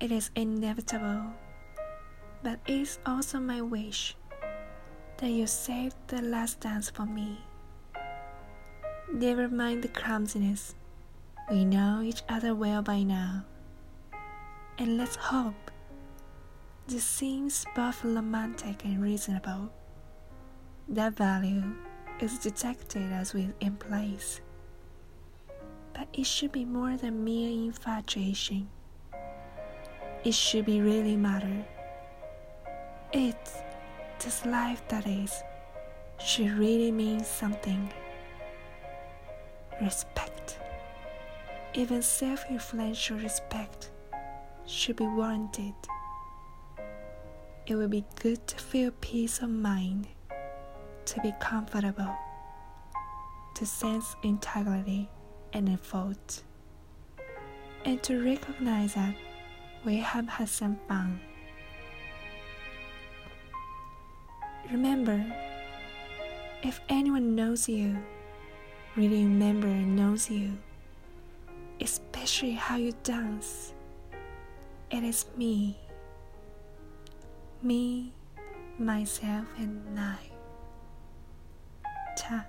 It is inevitable, but it is also my wish that you save the last dance for me. Never mind the clumsiness. We know each other well by now. And let's hope this seems both romantic and reasonable. That value is detected as we in place. It should be more than mere infatuation. It should be really matter. It, this life that is, should really mean something. Respect, even self-referential respect, should be warranted. It will be good to feel peace of mind, to be comfortable, to sense integrity and effort, and to recognize that we have had some fun. Remember, if anyone knows you, really remember knows you, especially how you dance, it is me. Me, myself, and I. Ta.